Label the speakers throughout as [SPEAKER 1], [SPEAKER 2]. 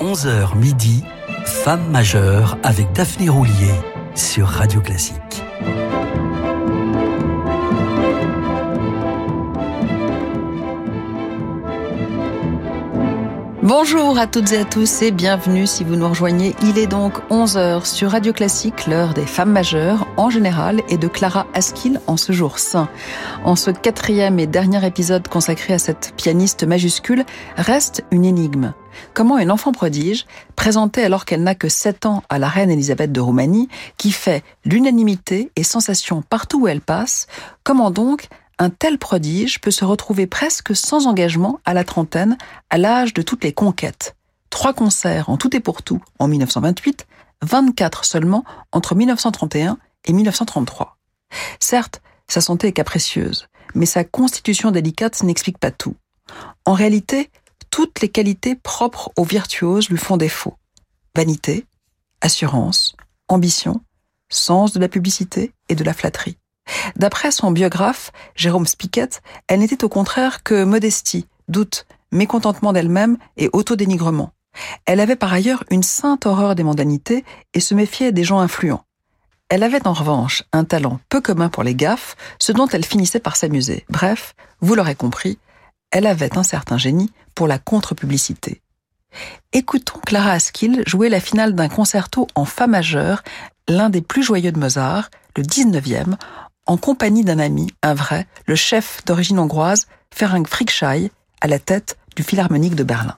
[SPEAKER 1] 11h midi, Femme majeure avec Daphné Roulier sur Radio Classique.
[SPEAKER 2] Bonjour à toutes et à tous et bienvenue si vous nous rejoignez. Il est donc 11h sur Radio Classique, l'heure des femmes majeures en général et de Clara Askill en ce jour saint. En ce quatrième et dernier épisode consacré à cette pianiste majuscule, reste une énigme. Comment une enfant prodige, présentée alors qu'elle n'a que 7 ans à la reine Elisabeth de Roumanie, qui fait l'unanimité et sensation partout où elle passe, comment donc un tel prodige peut se retrouver presque sans engagement à la trentaine, à l'âge de toutes les conquêtes. Trois concerts en tout et pour tout en 1928, 24 seulement entre 1931 et 1933. Certes, sa santé est capricieuse, mais sa constitution délicate n'explique pas tout. En réalité, toutes les qualités propres aux virtuoses lui font défaut. Vanité, assurance, ambition, sens de la publicité et de la flatterie. D'après son biographe, Jérôme Spiquet, elle n'était au contraire que modestie, doute, mécontentement d'elle-même et autodénigrement. Elle avait par ailleurs une sainte horreur des mondanités et se méfiait des gens influents. Elle avait en revanche un talent peu commun pour les gaffes, ce dont elle finissait par s'amuser. Bref, vous l'aurez compris, elle avait un certain génie pour la contre-publicité. Écoutons Clara Askill jouer la finale d'un concerto en fa majeur, l'un des plus joyeux de Mozart, le 19e, en compagnie d'un ami, un vrai, le chef d'origine hongroise, Ferenc Frickschei, à la tête du Philharmonique de Berlin.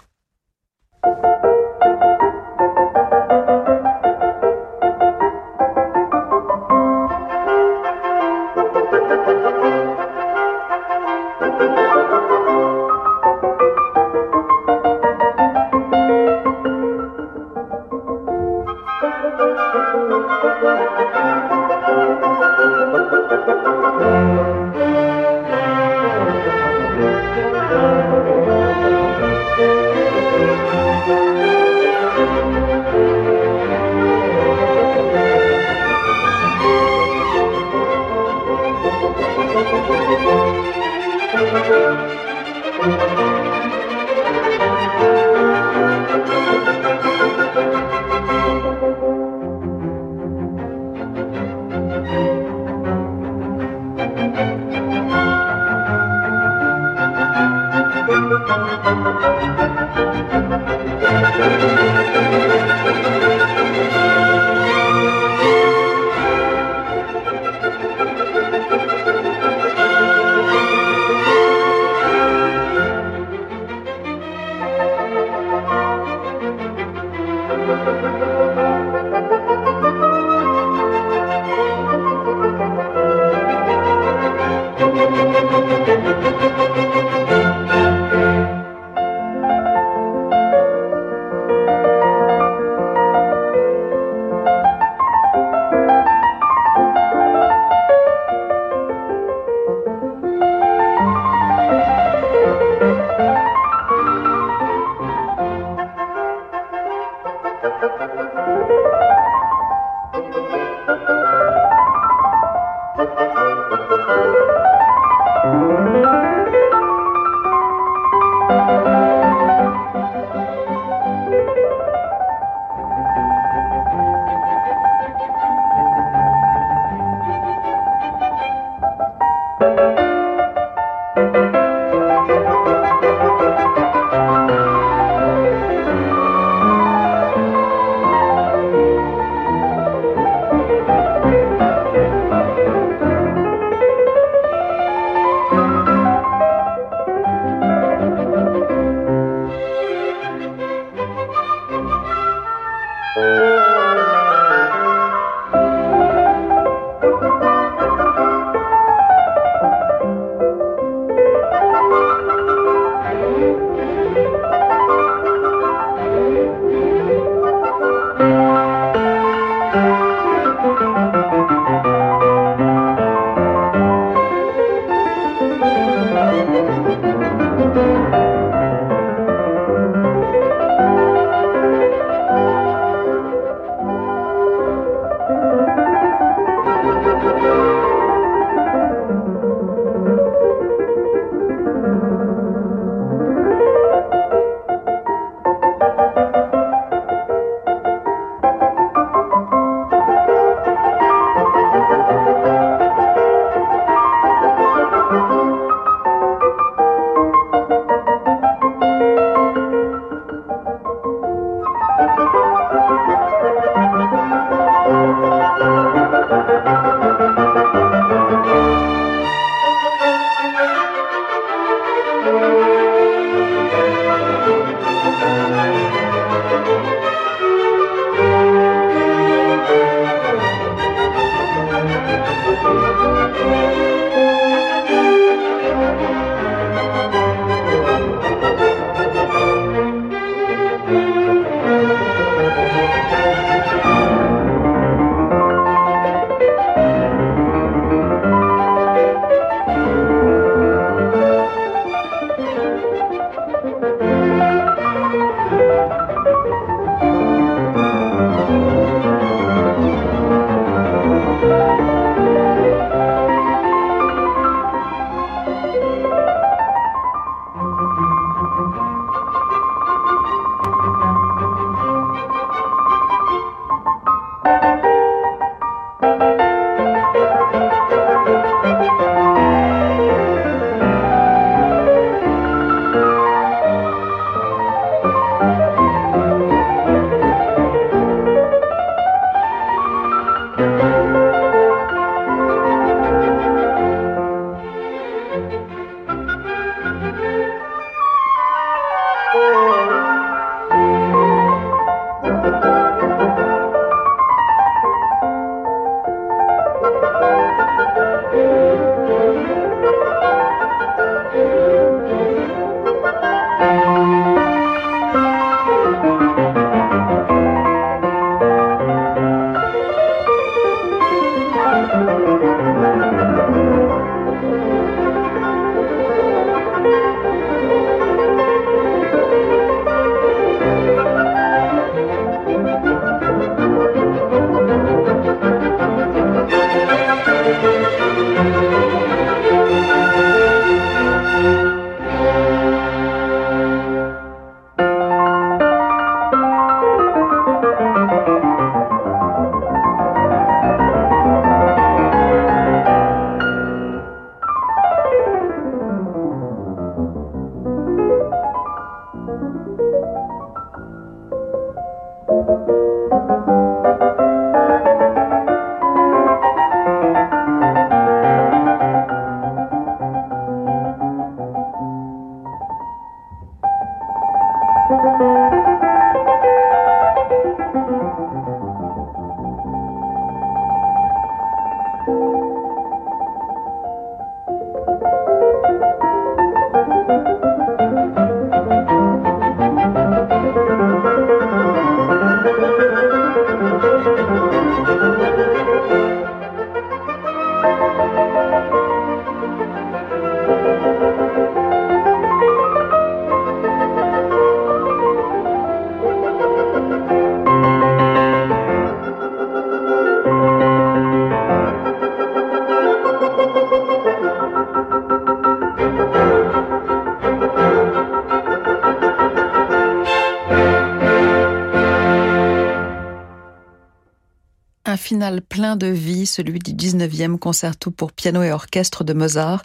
[SPEAKER 2] Plein de vie, celui du 19e concerto pour piano et orchestre de Mozart,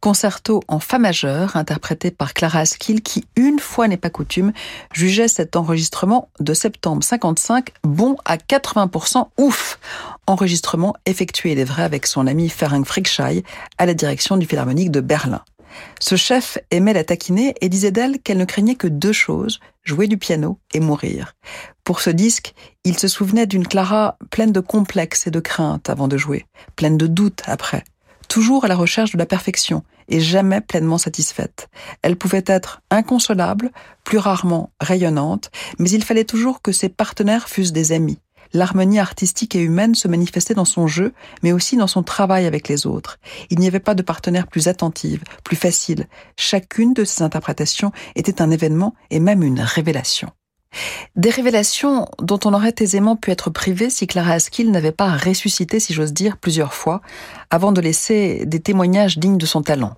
[SPEAKER 2] concerto en fa majeur interprété par Clara Askill qui, une fois n'est pas coutume, jugeait cet enregistrement de septembre 55 bon à 80% ouf. Enregistrement effectué, il est vrai, avec son ami Ferenc Frickschei à la direction du Philharmonique de Berlin. Ce chef aimait la taquiner et disait d'elle qu'elle ne craignait que deux choses, jouer du piano et mourir. Pour ce disque, il se souvenait d'une Clara pleine de complexes et de craintes avant de jouer, pleine de doutes après, toujours à la recherche de la perfection et jamais pleinement satisfaite. Elle pouvait être inconsolable, plus rarement rayonnante, mais il fallait toujours que ses partenaires fussent des amis, L'harmonie artistique et humaine se manifestait dans son jeu, mais aussi dans son travail avec les autres. Il n'y avait pas de partenaire plus attentive, plus facile. Chacune de ces interprétations était un événement et même une révélation. Des révélations dont on aurait aisément pu être privé si Clara Askill n'avait pas ressuscité, si j'ose dire, plusieurs fois, avant de laisser des témoignages dignes de son talent.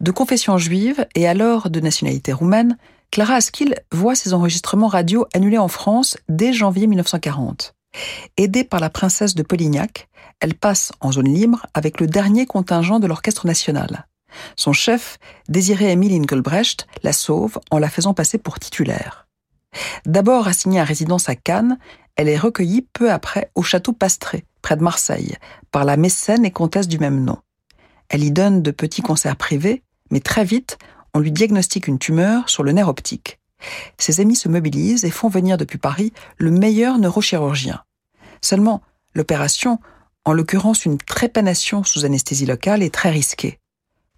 [SPEAKER 2] De confession juive et alors de nationalité roumaine, Clara Askill voit ses enregistrements radio annulés en France dès janvier 1940. Aidée par la princesse de Polignac, elle passe en zone libre avec le dernier contingent de l'Orchestre national. Son chef, Désiré Émile Ingelbrecht, la sauve en la faisant passer pour titulaire. D'abord assignée à résidence à Cannes, elle est recueillie peu après au château Pastré, près de Marseille, par la mécène et comtesse du même nom. Elle y donne de petits concerts privés, mais très vite, on lui diagnostique une tumeur sur le nerf optique. Ses amis se mobilisent et font venir depuis Paris le meilleur neurochirurgien. Seulement, l'opération, en l'occurrence une trépanation sous anesthésie locale, est très risquée.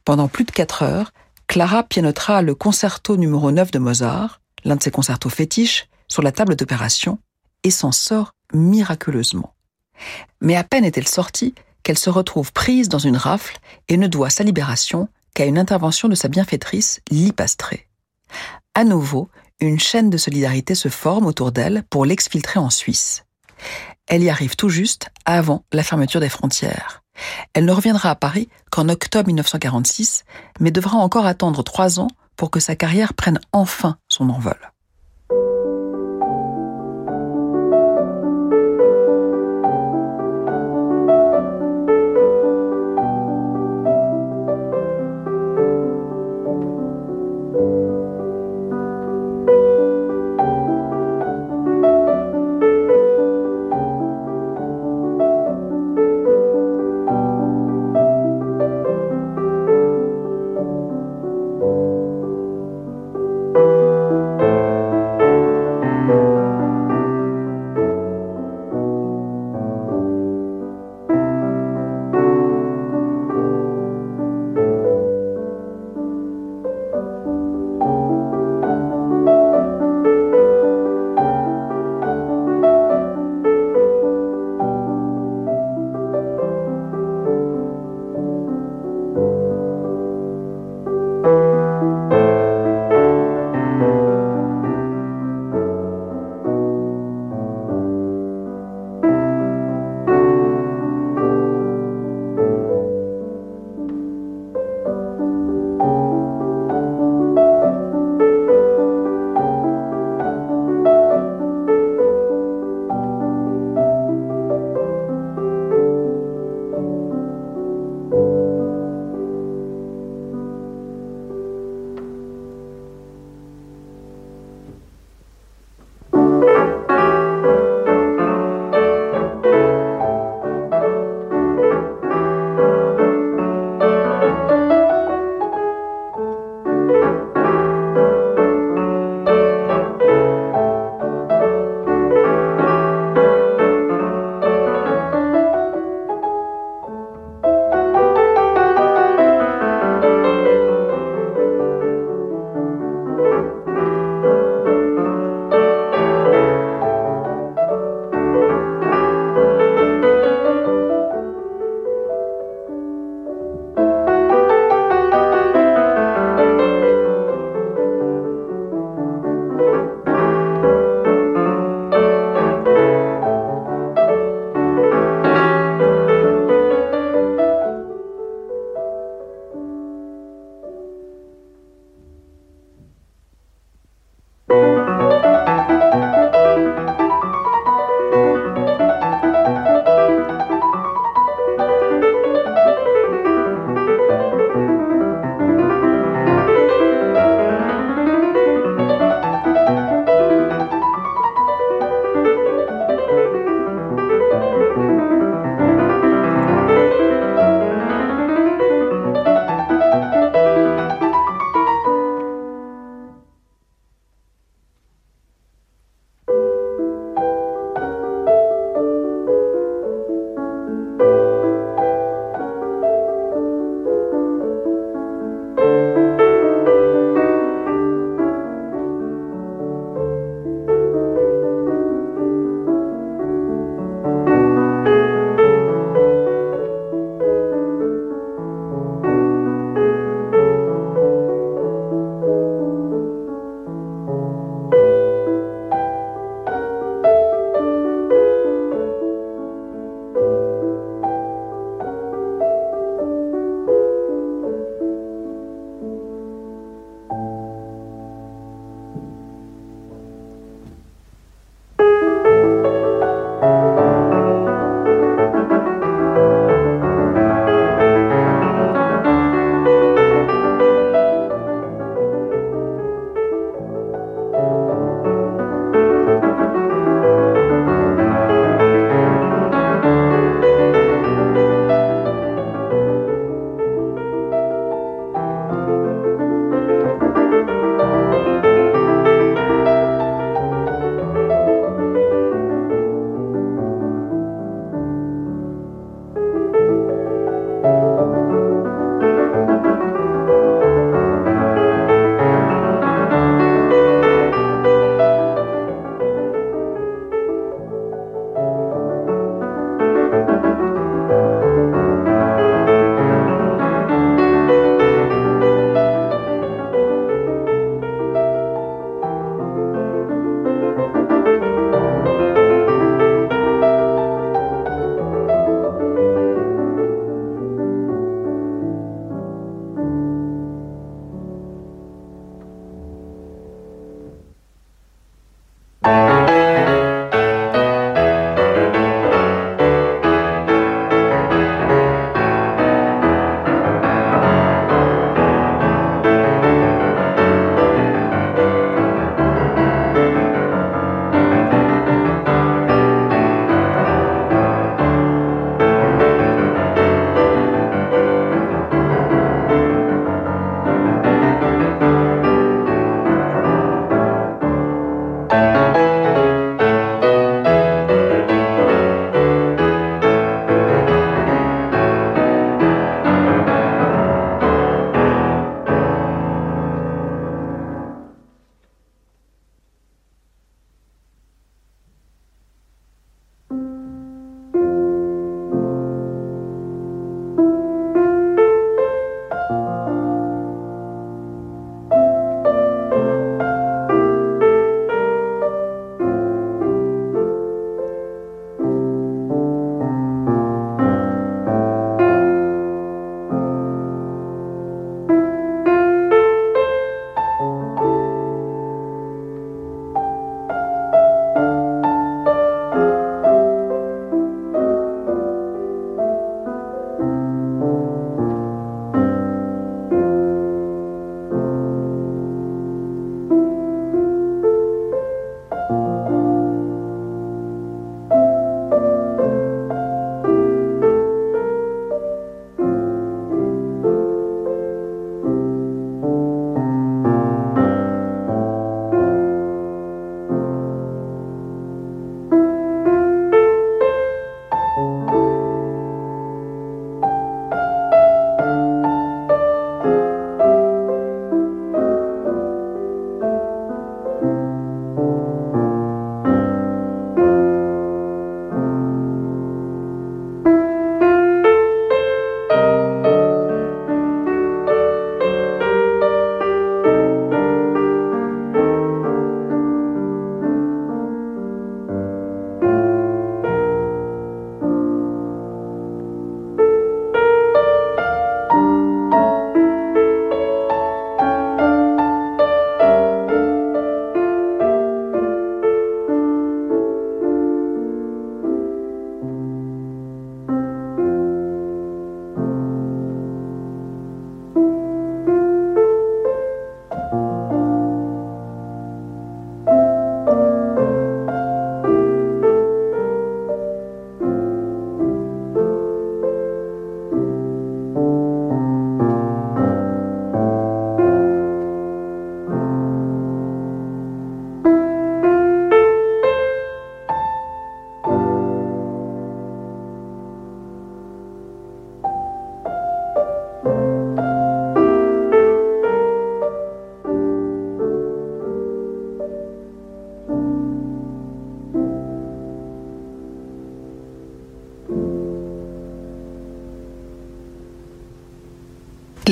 [SPEAKER 2] Pendant plus de quatre heures, Clara pianotera le concerto numéro 9 de Mozart, l'un de ses concertos fétiches, sur la table d'opération, et s'en sort miraculeusement. Mais à peine est-elle sortie qu'elle se retrouve prise dans une rafle et ne doit sa libération qu'à une intervention de sa bienfaitrice, Lipastré. À nouveau, une chaîne de solidarité se forme autour d'elle pour l'exfiltrer en Suisse. Elle y arrive tout juste avant la fermeture des frontières. Elle ne reviendra à Paris qu'en octobre 1946, mais devra encore attendre trois ans pour que sa carrière prenne enfin son envol.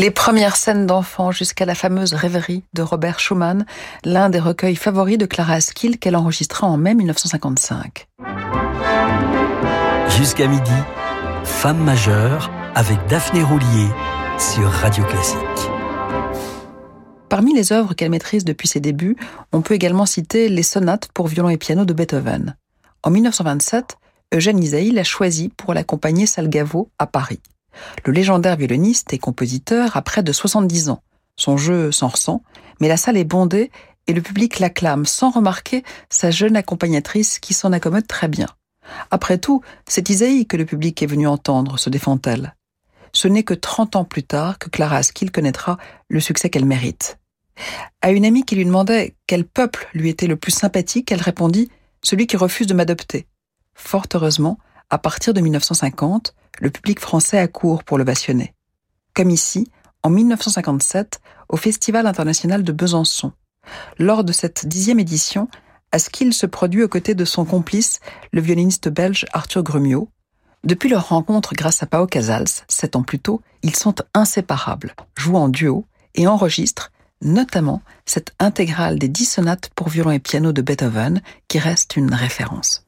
[SPEAKER 2] Les premières scènes d'enfants jusqu'à la fameuse rêverie de Robert Schumann, l'un des recueils favoris de Clara Askill qu'elle enregistra en mai 1955.
[SPEAKER 1] Jusqu'à midi, Femme majeure avec Daphné Roulier sur Radio Classique.
[SPEAKER 2] Parmi les œuvres qu'elle maîtrise depuis ses débuts, on peut également citer les sonates pour violon et piano de Beethoven. En 1927, Eugène Isaïe l'a choisi pour l'accompagner Salgavo à Paris. Le légendaire violoniste et compositeur a près de 70 ans. Son jeu s'en ressent, mais la salle est bondée et le public l'acclame sans remarquer sa jeune accompagnatrice qui s'en accommode très bien. Après tout, c'est Isaïe que le public est venu entendre, se défend-elle. Ce n'est que 30 ans plus tard que Clara Askill connaîtra le succès qu'elle mérite. À une amie qui lui demandait quel peuple lui était le plus sympathique, elle répondit Celui qui refuse de m'adopter. Fort heureusement, à partir de 1950, le public français accourt pour le passionner. Comme ici, en 1957, au Festival international de Besançon. Lors de cette dixième édition, Askill se produit aux côtés de son complice, le violoniste belge Arthur Grumio. Depuis leur rencontre grâce à Pao Casals, sept ans plus tôt, ils sont inséparables, jouent en duo et enregistrent notamment cette intégrale des dix sonates pour violon et piano de Beethoven qui reste une référence.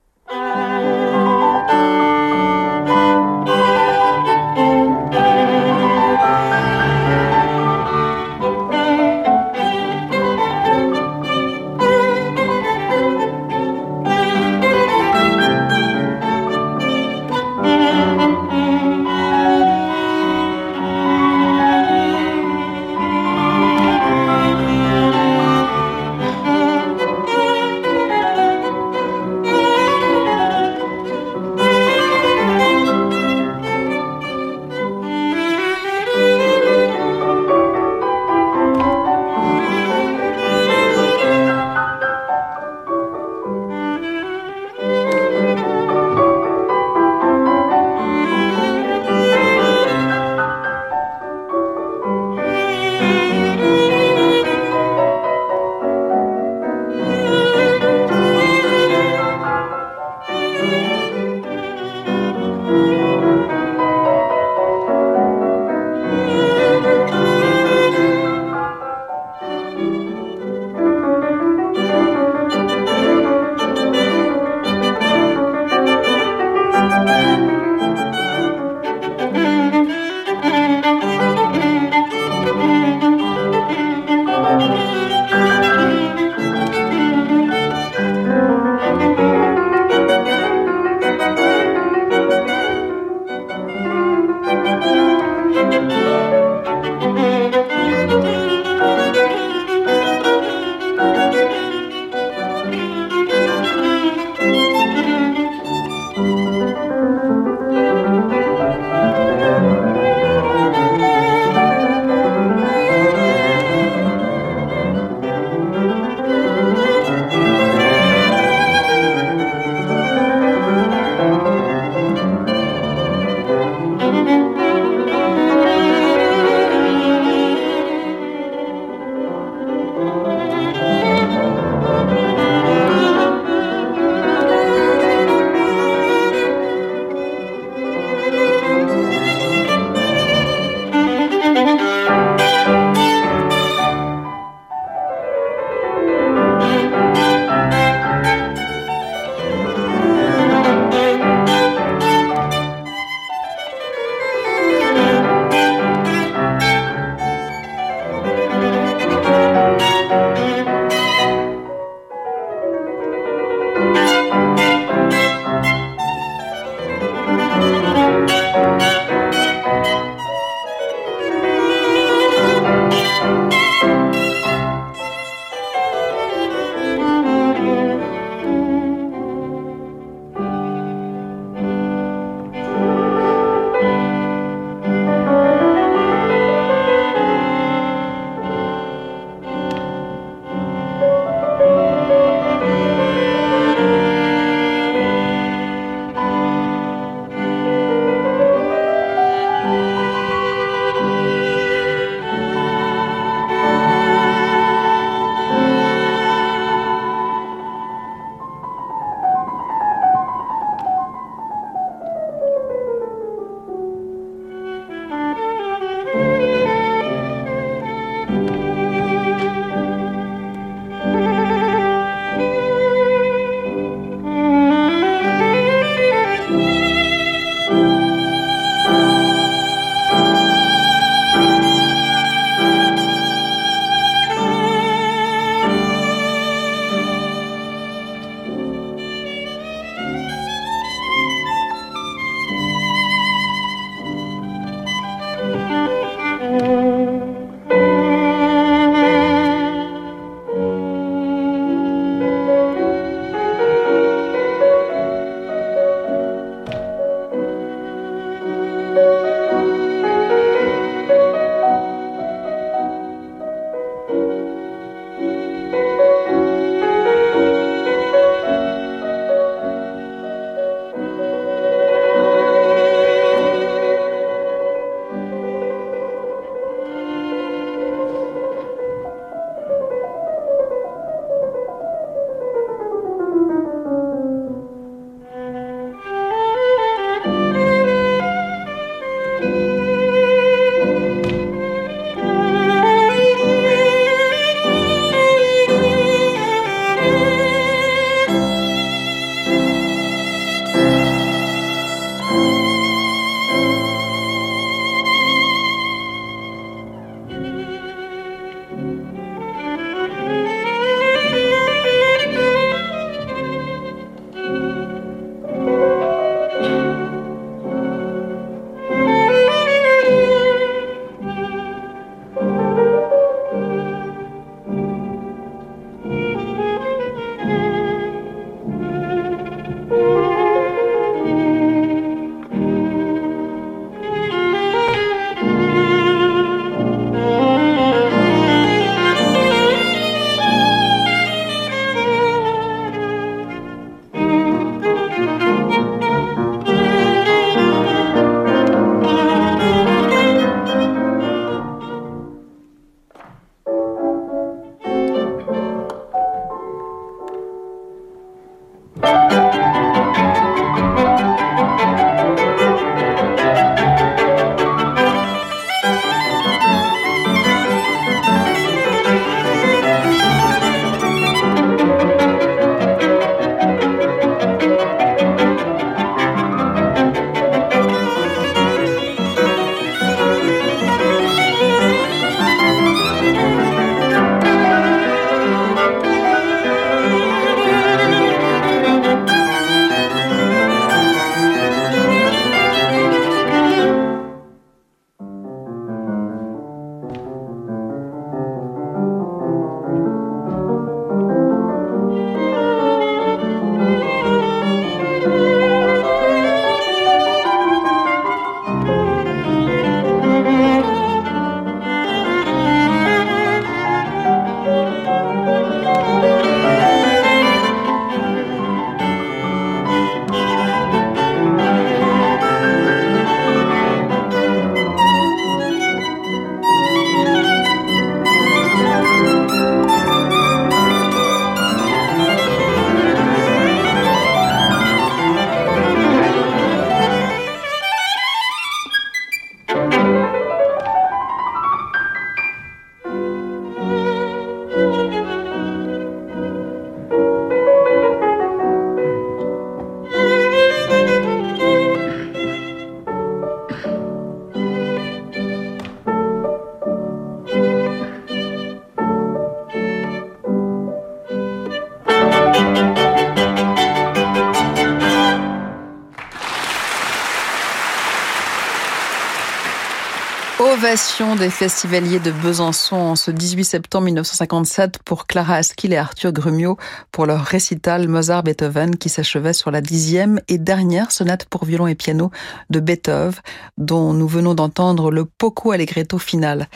[SPEAKER 2] Des festivaliers de Besançon en ce 18 septembre 1957 pour Clara Askill et Arthur Grumio pour leur récital Mozart-Beethoven qui s'achevait sur la dixième et dernière sonate pour violon et piano de Beethoven dont nous venons d'entendre le poco allegretto final.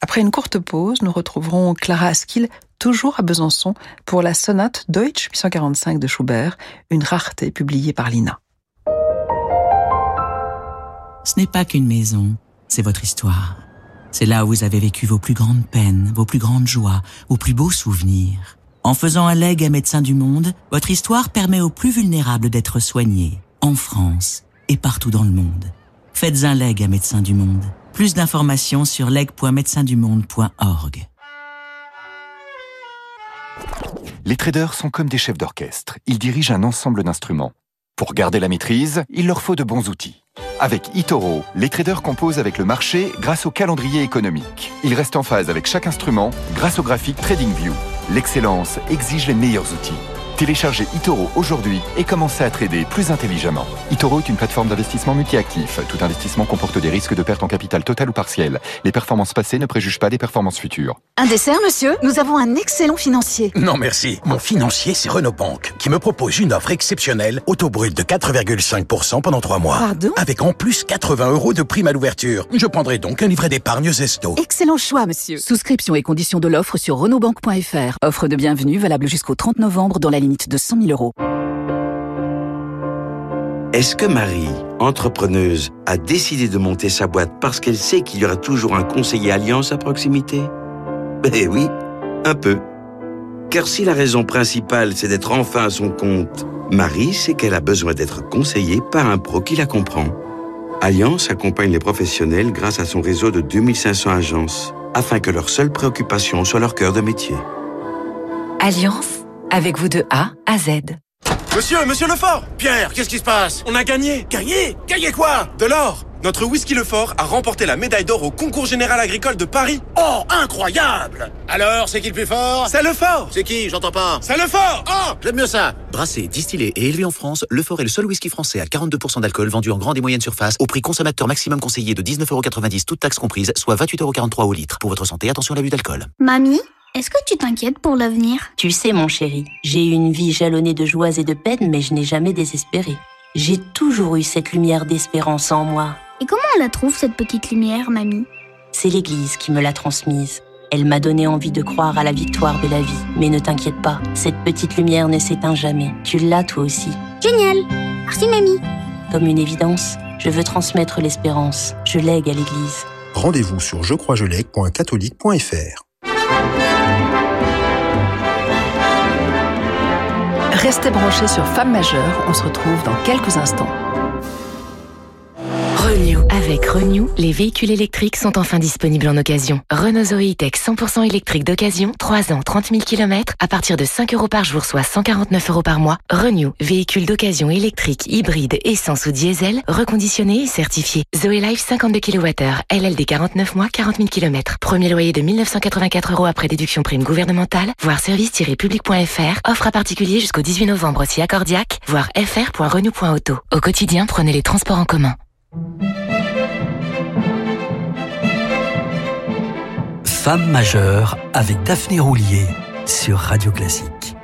[SPEAKER 2] Après une courte pause, nous retrouverons Clara Askill toujours à Besançon pour la sonate Deutsch 845 de Schubert, une rareté publiée par l'INA.
[SPEAKER 3] Ce n'est pas qu'une maison c'est votre histoire. C'est là où vous avez vécu vos plus grandes peines, vos plus grandes joies, vos plus beaux souvenirs. En faisant un leg à Médecins du Monde, votre histoire permet aux plus vulnérables d'être soignés, en France et partout dans le monde. Faites un leg à Médecins du Monde. Plus d'informations sur leg.médecinsdumonde.org.
[SPEAKER 4] Les traders sont comme des chefs d'orchestre. Ils dirigent un ensemble d'instruments. Pour garder la maîtrise, il leur faut de bons outils. Avec eToro, les traders composent avec le marché grâce au calendrier économique. Ils restent en phase avec chaque instrument grâce au graphique TradingView. L'excellence exige les meilleurs outils. Téléchargez eToro aujourd'hui et commencez à trader plus intelligemment. eToro est une plateforme d'investissement multi-actif. Tout investissement comporte des risques de perte en capital total ou partiel. Les performances passées ne préjugent pas des performances futures.
[SPEAKER 5] Un dessert, monsieur? Nous avons un excellent financier.
[SPEAKER 6] Non, merci. Mon financier, c'est Renault Banque, qui me propose une offre exceptionnelle, auto brut de 4,5% pendant 3 mois.
[SPEAKER 5] Pardon?
[SPEAKER 6] Avec en plus 80 euros de prime à l'ouverture. Je prendrai donc un livret d'épargne Zesto.
[SPEAKER 5] Excellent choix, monsieur.
[SPEAKER 7] Souscription et conditions de l'offre sur renaultbank.fr. Offre de bienvenue valable jusqu'au 30 novembre dans la de 100 000 euros.
[SPEAKER 8] Est-ce que Marie, entrepreneuse, a décidé de monter sa boîte parce qu'elle sait qu'il y aura toujours un conseiller Alliance à proximité? Eh oui, un peu. Car si la raison principale, c'est d'être enfin à son compte, Marie sait qu'elle a besoin d'être conseillée par un pro qui la comprend. Alliance accompagne les professionnels grâce à son réseau de 2500 agences, afin que leur seule préoccupation soit leur cœur de métier.
[SPEAKER 9] Alliance avec vous de A à Z.
[SPEAKER 10] Monsieur, monsieur Lefort Pierre, qu'est-ce qui se passe On a gagné Gagné Gagné quoi De l'or Notre whisky Lefort a remporté la médaille d'or au concours général agricole de Paris.
[SPEAKER 11] Oh, incroyable Alors, c'est qui le plus fort
[SPEAKER 10] C'est Lefort
[SPEAKER 11] C'est qui J'entends pas.
[SPEAKER 10] C'est Lefort
[SPEAKER 11] Oh, j'aime mieux ça
[SPEAKER 12] Brassé, distillé et élevé en France, Lefort est le seul whisky français à 42% d'alcool vendu en grande et moyenne surface au prix consommateur maximum conseillé de 19,90€ toutes taxes comprises, soit 28,43€ au litre. Pour votre santé, attention à l'abus d'alcool.
[SPEAKER 13] Mamie est-ce que tu t'inquiètes pour l'avenir?
[SPEAKER 14] Tu sais, mon chéri, j'ai eu une vie jalonnée de joies et de peines, mais je n'ai jamais désespéré. J'ai toujours eu cette lumière d'espérance en moi.
[SPEAKER 13] Et comment on la trouve, cette petite lumière, mamie?
[SPEAKER 14] C'est l'Église qui me l'a transmise. Elle m'a donné envie de croire à la victoire de la vie. Mais ne t'inquiète pas, cette petite lumière ne s'éteint jamais. Tu l'as toi aussi.
[SPEAKER 13] Génial Merci, mamie
[SPEAKER 14] Comme une évidence, je veux transmettre l'espérance. Je lègue à l'Église.
[SPEAKER 15] Rendez-vous sur jecroisjelègue.catholique.fr
[SPEAKER 2] Restez branchés sur Femmes majeures, on se retrouve dans quelques instants.
[SPEAKER 16] Renew. Avec Renew, les véhicules électriques sont enfin disponibles en occasion. Renault Zoe Tech 100% électrique d'occasion, 3 ans, 30 000 km, à partir de 5 euros par jour, soit 149 euros par mois. Renew, véhicule d'occasion électrique, hybride, essence ou diesel, reconditionné et certifié. Zoe Life 52 kWh, LLD 49 mois, 40 000 km. Premier loyer de 1984 euros après déduction prime gouvernementale, voire service-public.fr. Offre à particulier jusqu'au 18 novembre si accordiaque, voire fr.renew.auto. Au quotidien, prenez les transports en commun.
[SPEAKER 1] Femme majeure avec Daphné Roulier sur Radio Classique.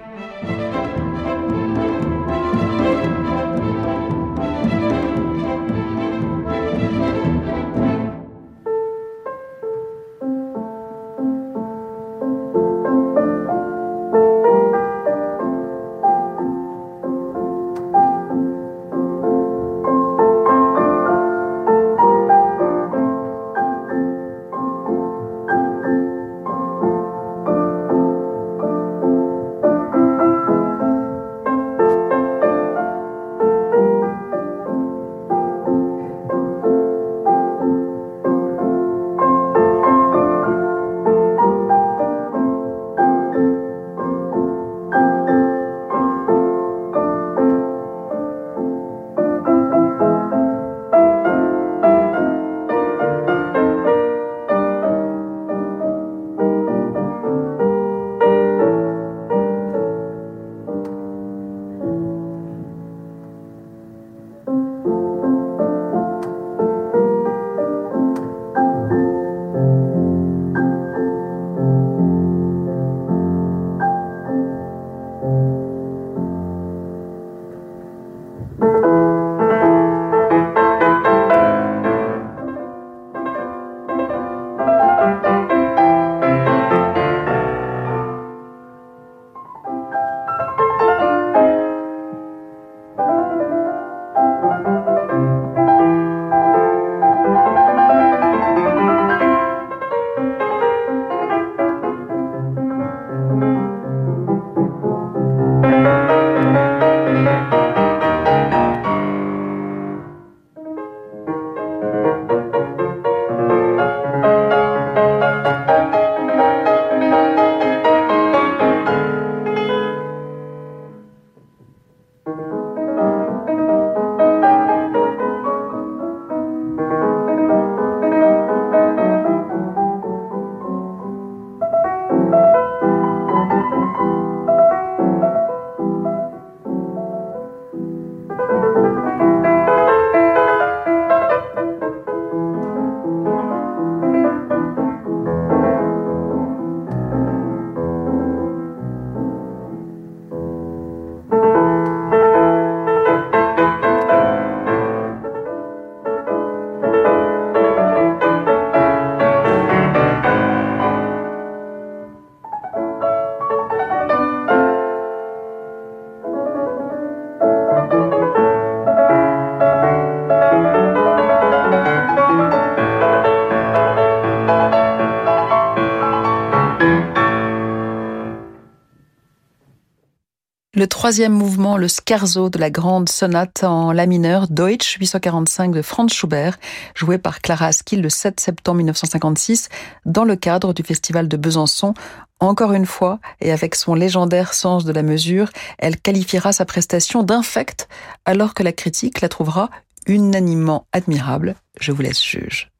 [SPEAKER 2] Troisième mouvement, le scherzo de la grande sonate en la mineur Deutsch 845 de Franz Schubert, joué par Clara Askill le 7 septembre 1956 dans le cadre du festival de Besançon. Encore une fois, et avec son légendaire sens de la mesure, elle qualifiera sa prestation d'infecte, alors que la critique la trouvera unanimement admirable. Je vous laisse juge.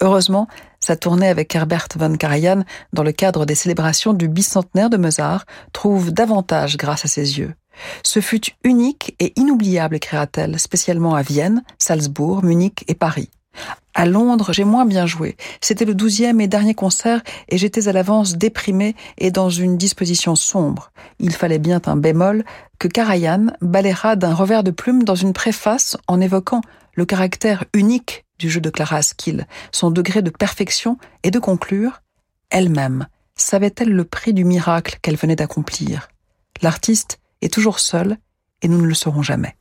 [SPEAKER 2] Heureusement, sa tournée avec Herbert von Karajan dans le cadre des célébrations du bicentenaire de Mozart trouve davantage grâce à ses yeux. Ce fut unique et inoubliable, écrira-t-elle, spécialement à Vienne, Salzbourg, Munich et Paris. À Londres, j'ai moins bien joué. C'était le douzième et dernier concert et j'étais à l'avance déprimé et dans une disposition sombre. Il fallait bien un bémol que Karajan balayera d'un revers de plume dans une préface en évoquant le caractère unique du jeu de Clara Askill, son degré de perfection et de conclure elle-même savait-elle le prix du miracle qu'elle venait d'accomplir? L'artiste est toujours seul et nous ne le saurons jamais.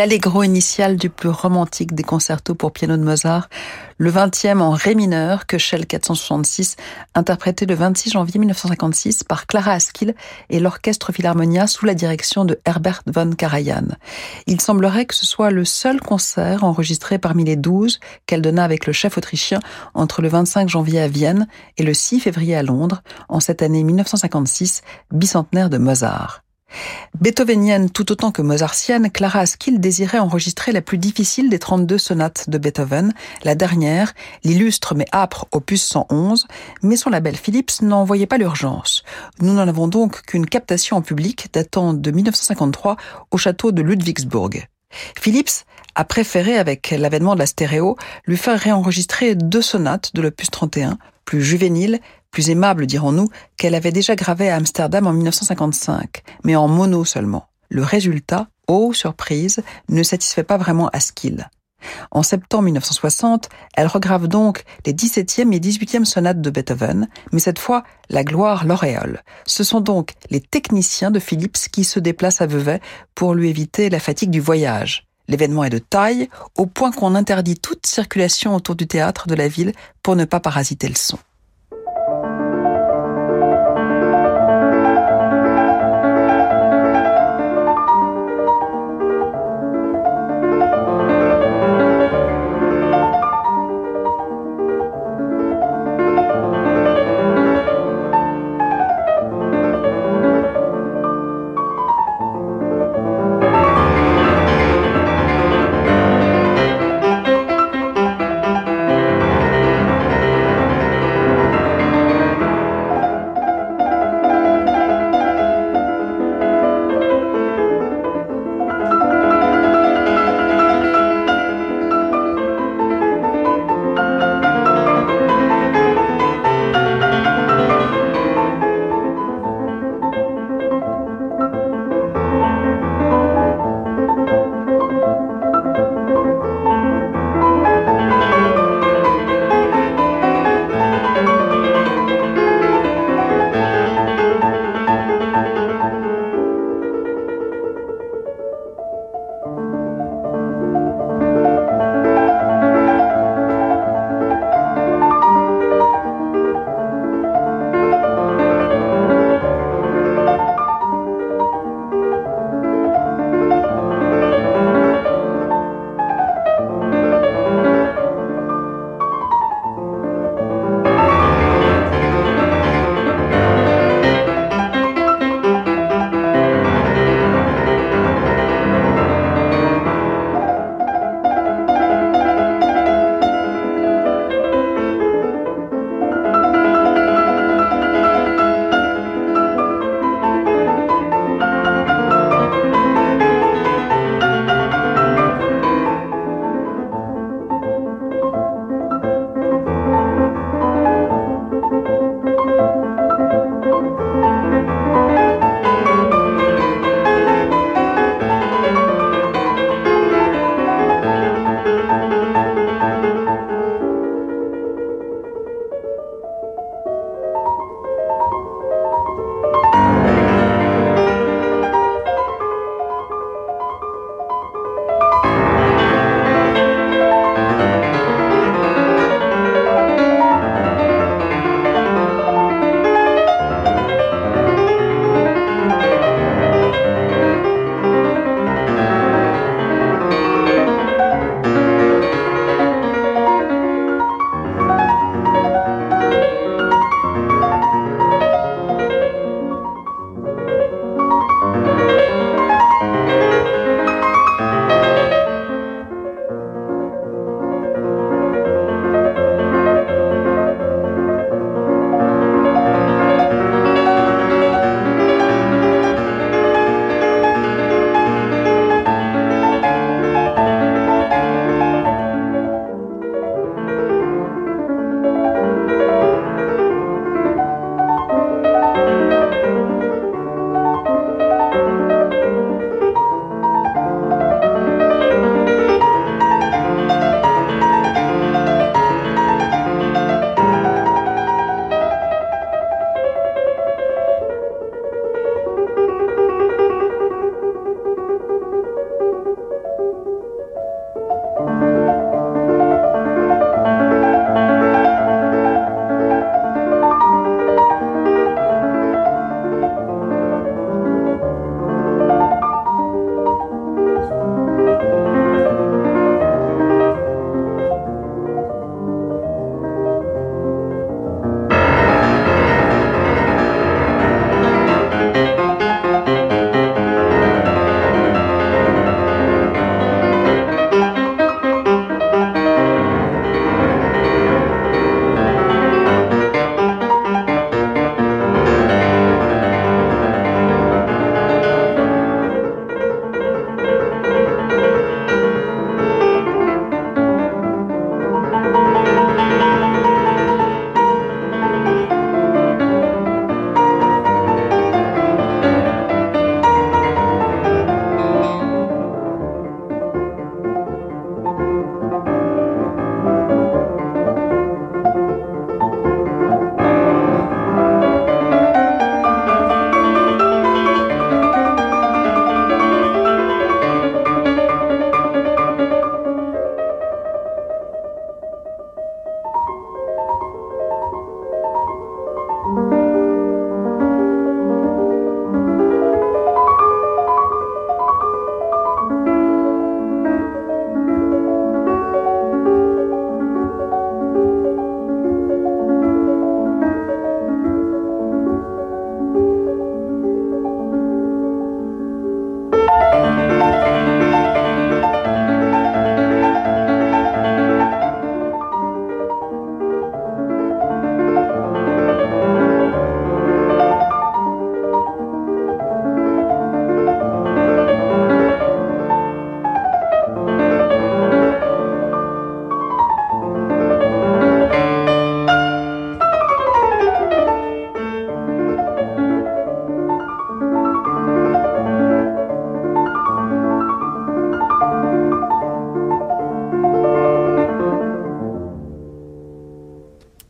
[SPEAKER 2] L'allegro initial du plus romantique des concertos pour piano de Mozart, le 20e en ré mineur, que Shell 466, interprété le 26 janvier 1956 par Clara Askill et l'Orchestre Philharmonia sous la direction de Herbert von Karajan. Il semblerait que ce soit le seul concert enregistré parmi les 12 qu'elle donna avec le chef autrichien entre le 25 janvier à Vienne et le 6 février à Londres, en cette année 1956, bicentenaire de Mozart. Beethovenienne tout autant que mozartienne, Clara Askill désirait enregistrer la plus difficile des 32 sonates de Beethoven, la dernière, l'illustre mais âpre opus 111, mais son label Philips n'en voyait pas l'urgence. Nous n'en avons donc qu'une captation en public datant de 1953 au château de Ludwigsburg. Philips a préféré, avec l'avènement de la stéréo, lui faire réenregistrer deux sonates de l'opus 31, plus juvéniles, plus aimable dirons-nous, qu'elle avait déjà gravé à Amsterdam en 1955, mais en mono seulement. Le résultat, oh surprise, ne satisfait pas vraiment Askill. En septembre 1960, elle regrave donc les 17e et 18e sonates de Beethoven, mais cette fois, la gloire l'auréole. Ce sont donc les techniciens de Philips qui se déplacent à Vevey pour lui éviter la fatigue du voyage. L'événement est de taille, au point qu'on interdit toute circulation autour du théâtre de la ville pour ne pas parasiter le son.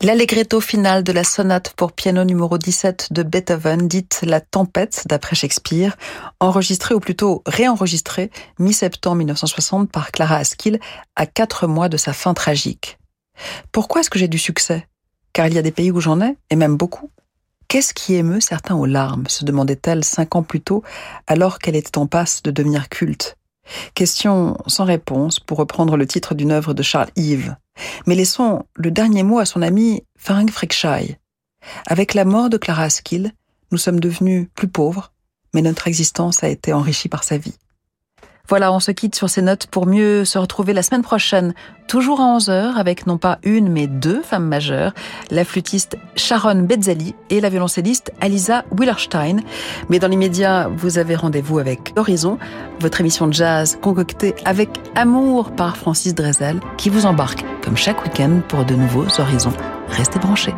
[SPEAKER 2] L'allegretto final de la sonate pour piano numéro 17 de Beethoven, dite La Tempête d'après Shakespeare, enregistrée ou plutôt réenregistrée mi-septembre 1960 par Clara Askill à quatre mois de sa fin tragique. Pourquoi est-ce que j'ai du succès? Car il y a des pays où j'en ai, et même beaucoup. Qu'est-ce qui émeut certains aux larmes? se demandait-elle cinq ans plus tôt, alors qu'elle était en passe de devenir culte? Question sans réponse pour reprendre le titre d'une œuvre de Charles Yves. Mais laissons le dernier mot à son ami Ferenc Frickschei. Avec la mort de Clara Askill, nous sommes devenus plus pauvres, mais notre existence a été enrichie par sa vie. Voilà, on se quitte sur ces notes pour mieux se retrouver la semaine prochaine, toujours à 11h, avec non pas une, mais deux femmes majeures, la flûtiste Sharon Bezzali et la violoncelliste Alisa Willerstein. Mais dans l'immédiat, vous avez rendez-vous avec Horizon, votre émission de jazz concoctée avec amour par Francis Drezel, qui vous embarque, comme chaque week-end, pour de nouveaux horizons. Restez branchés.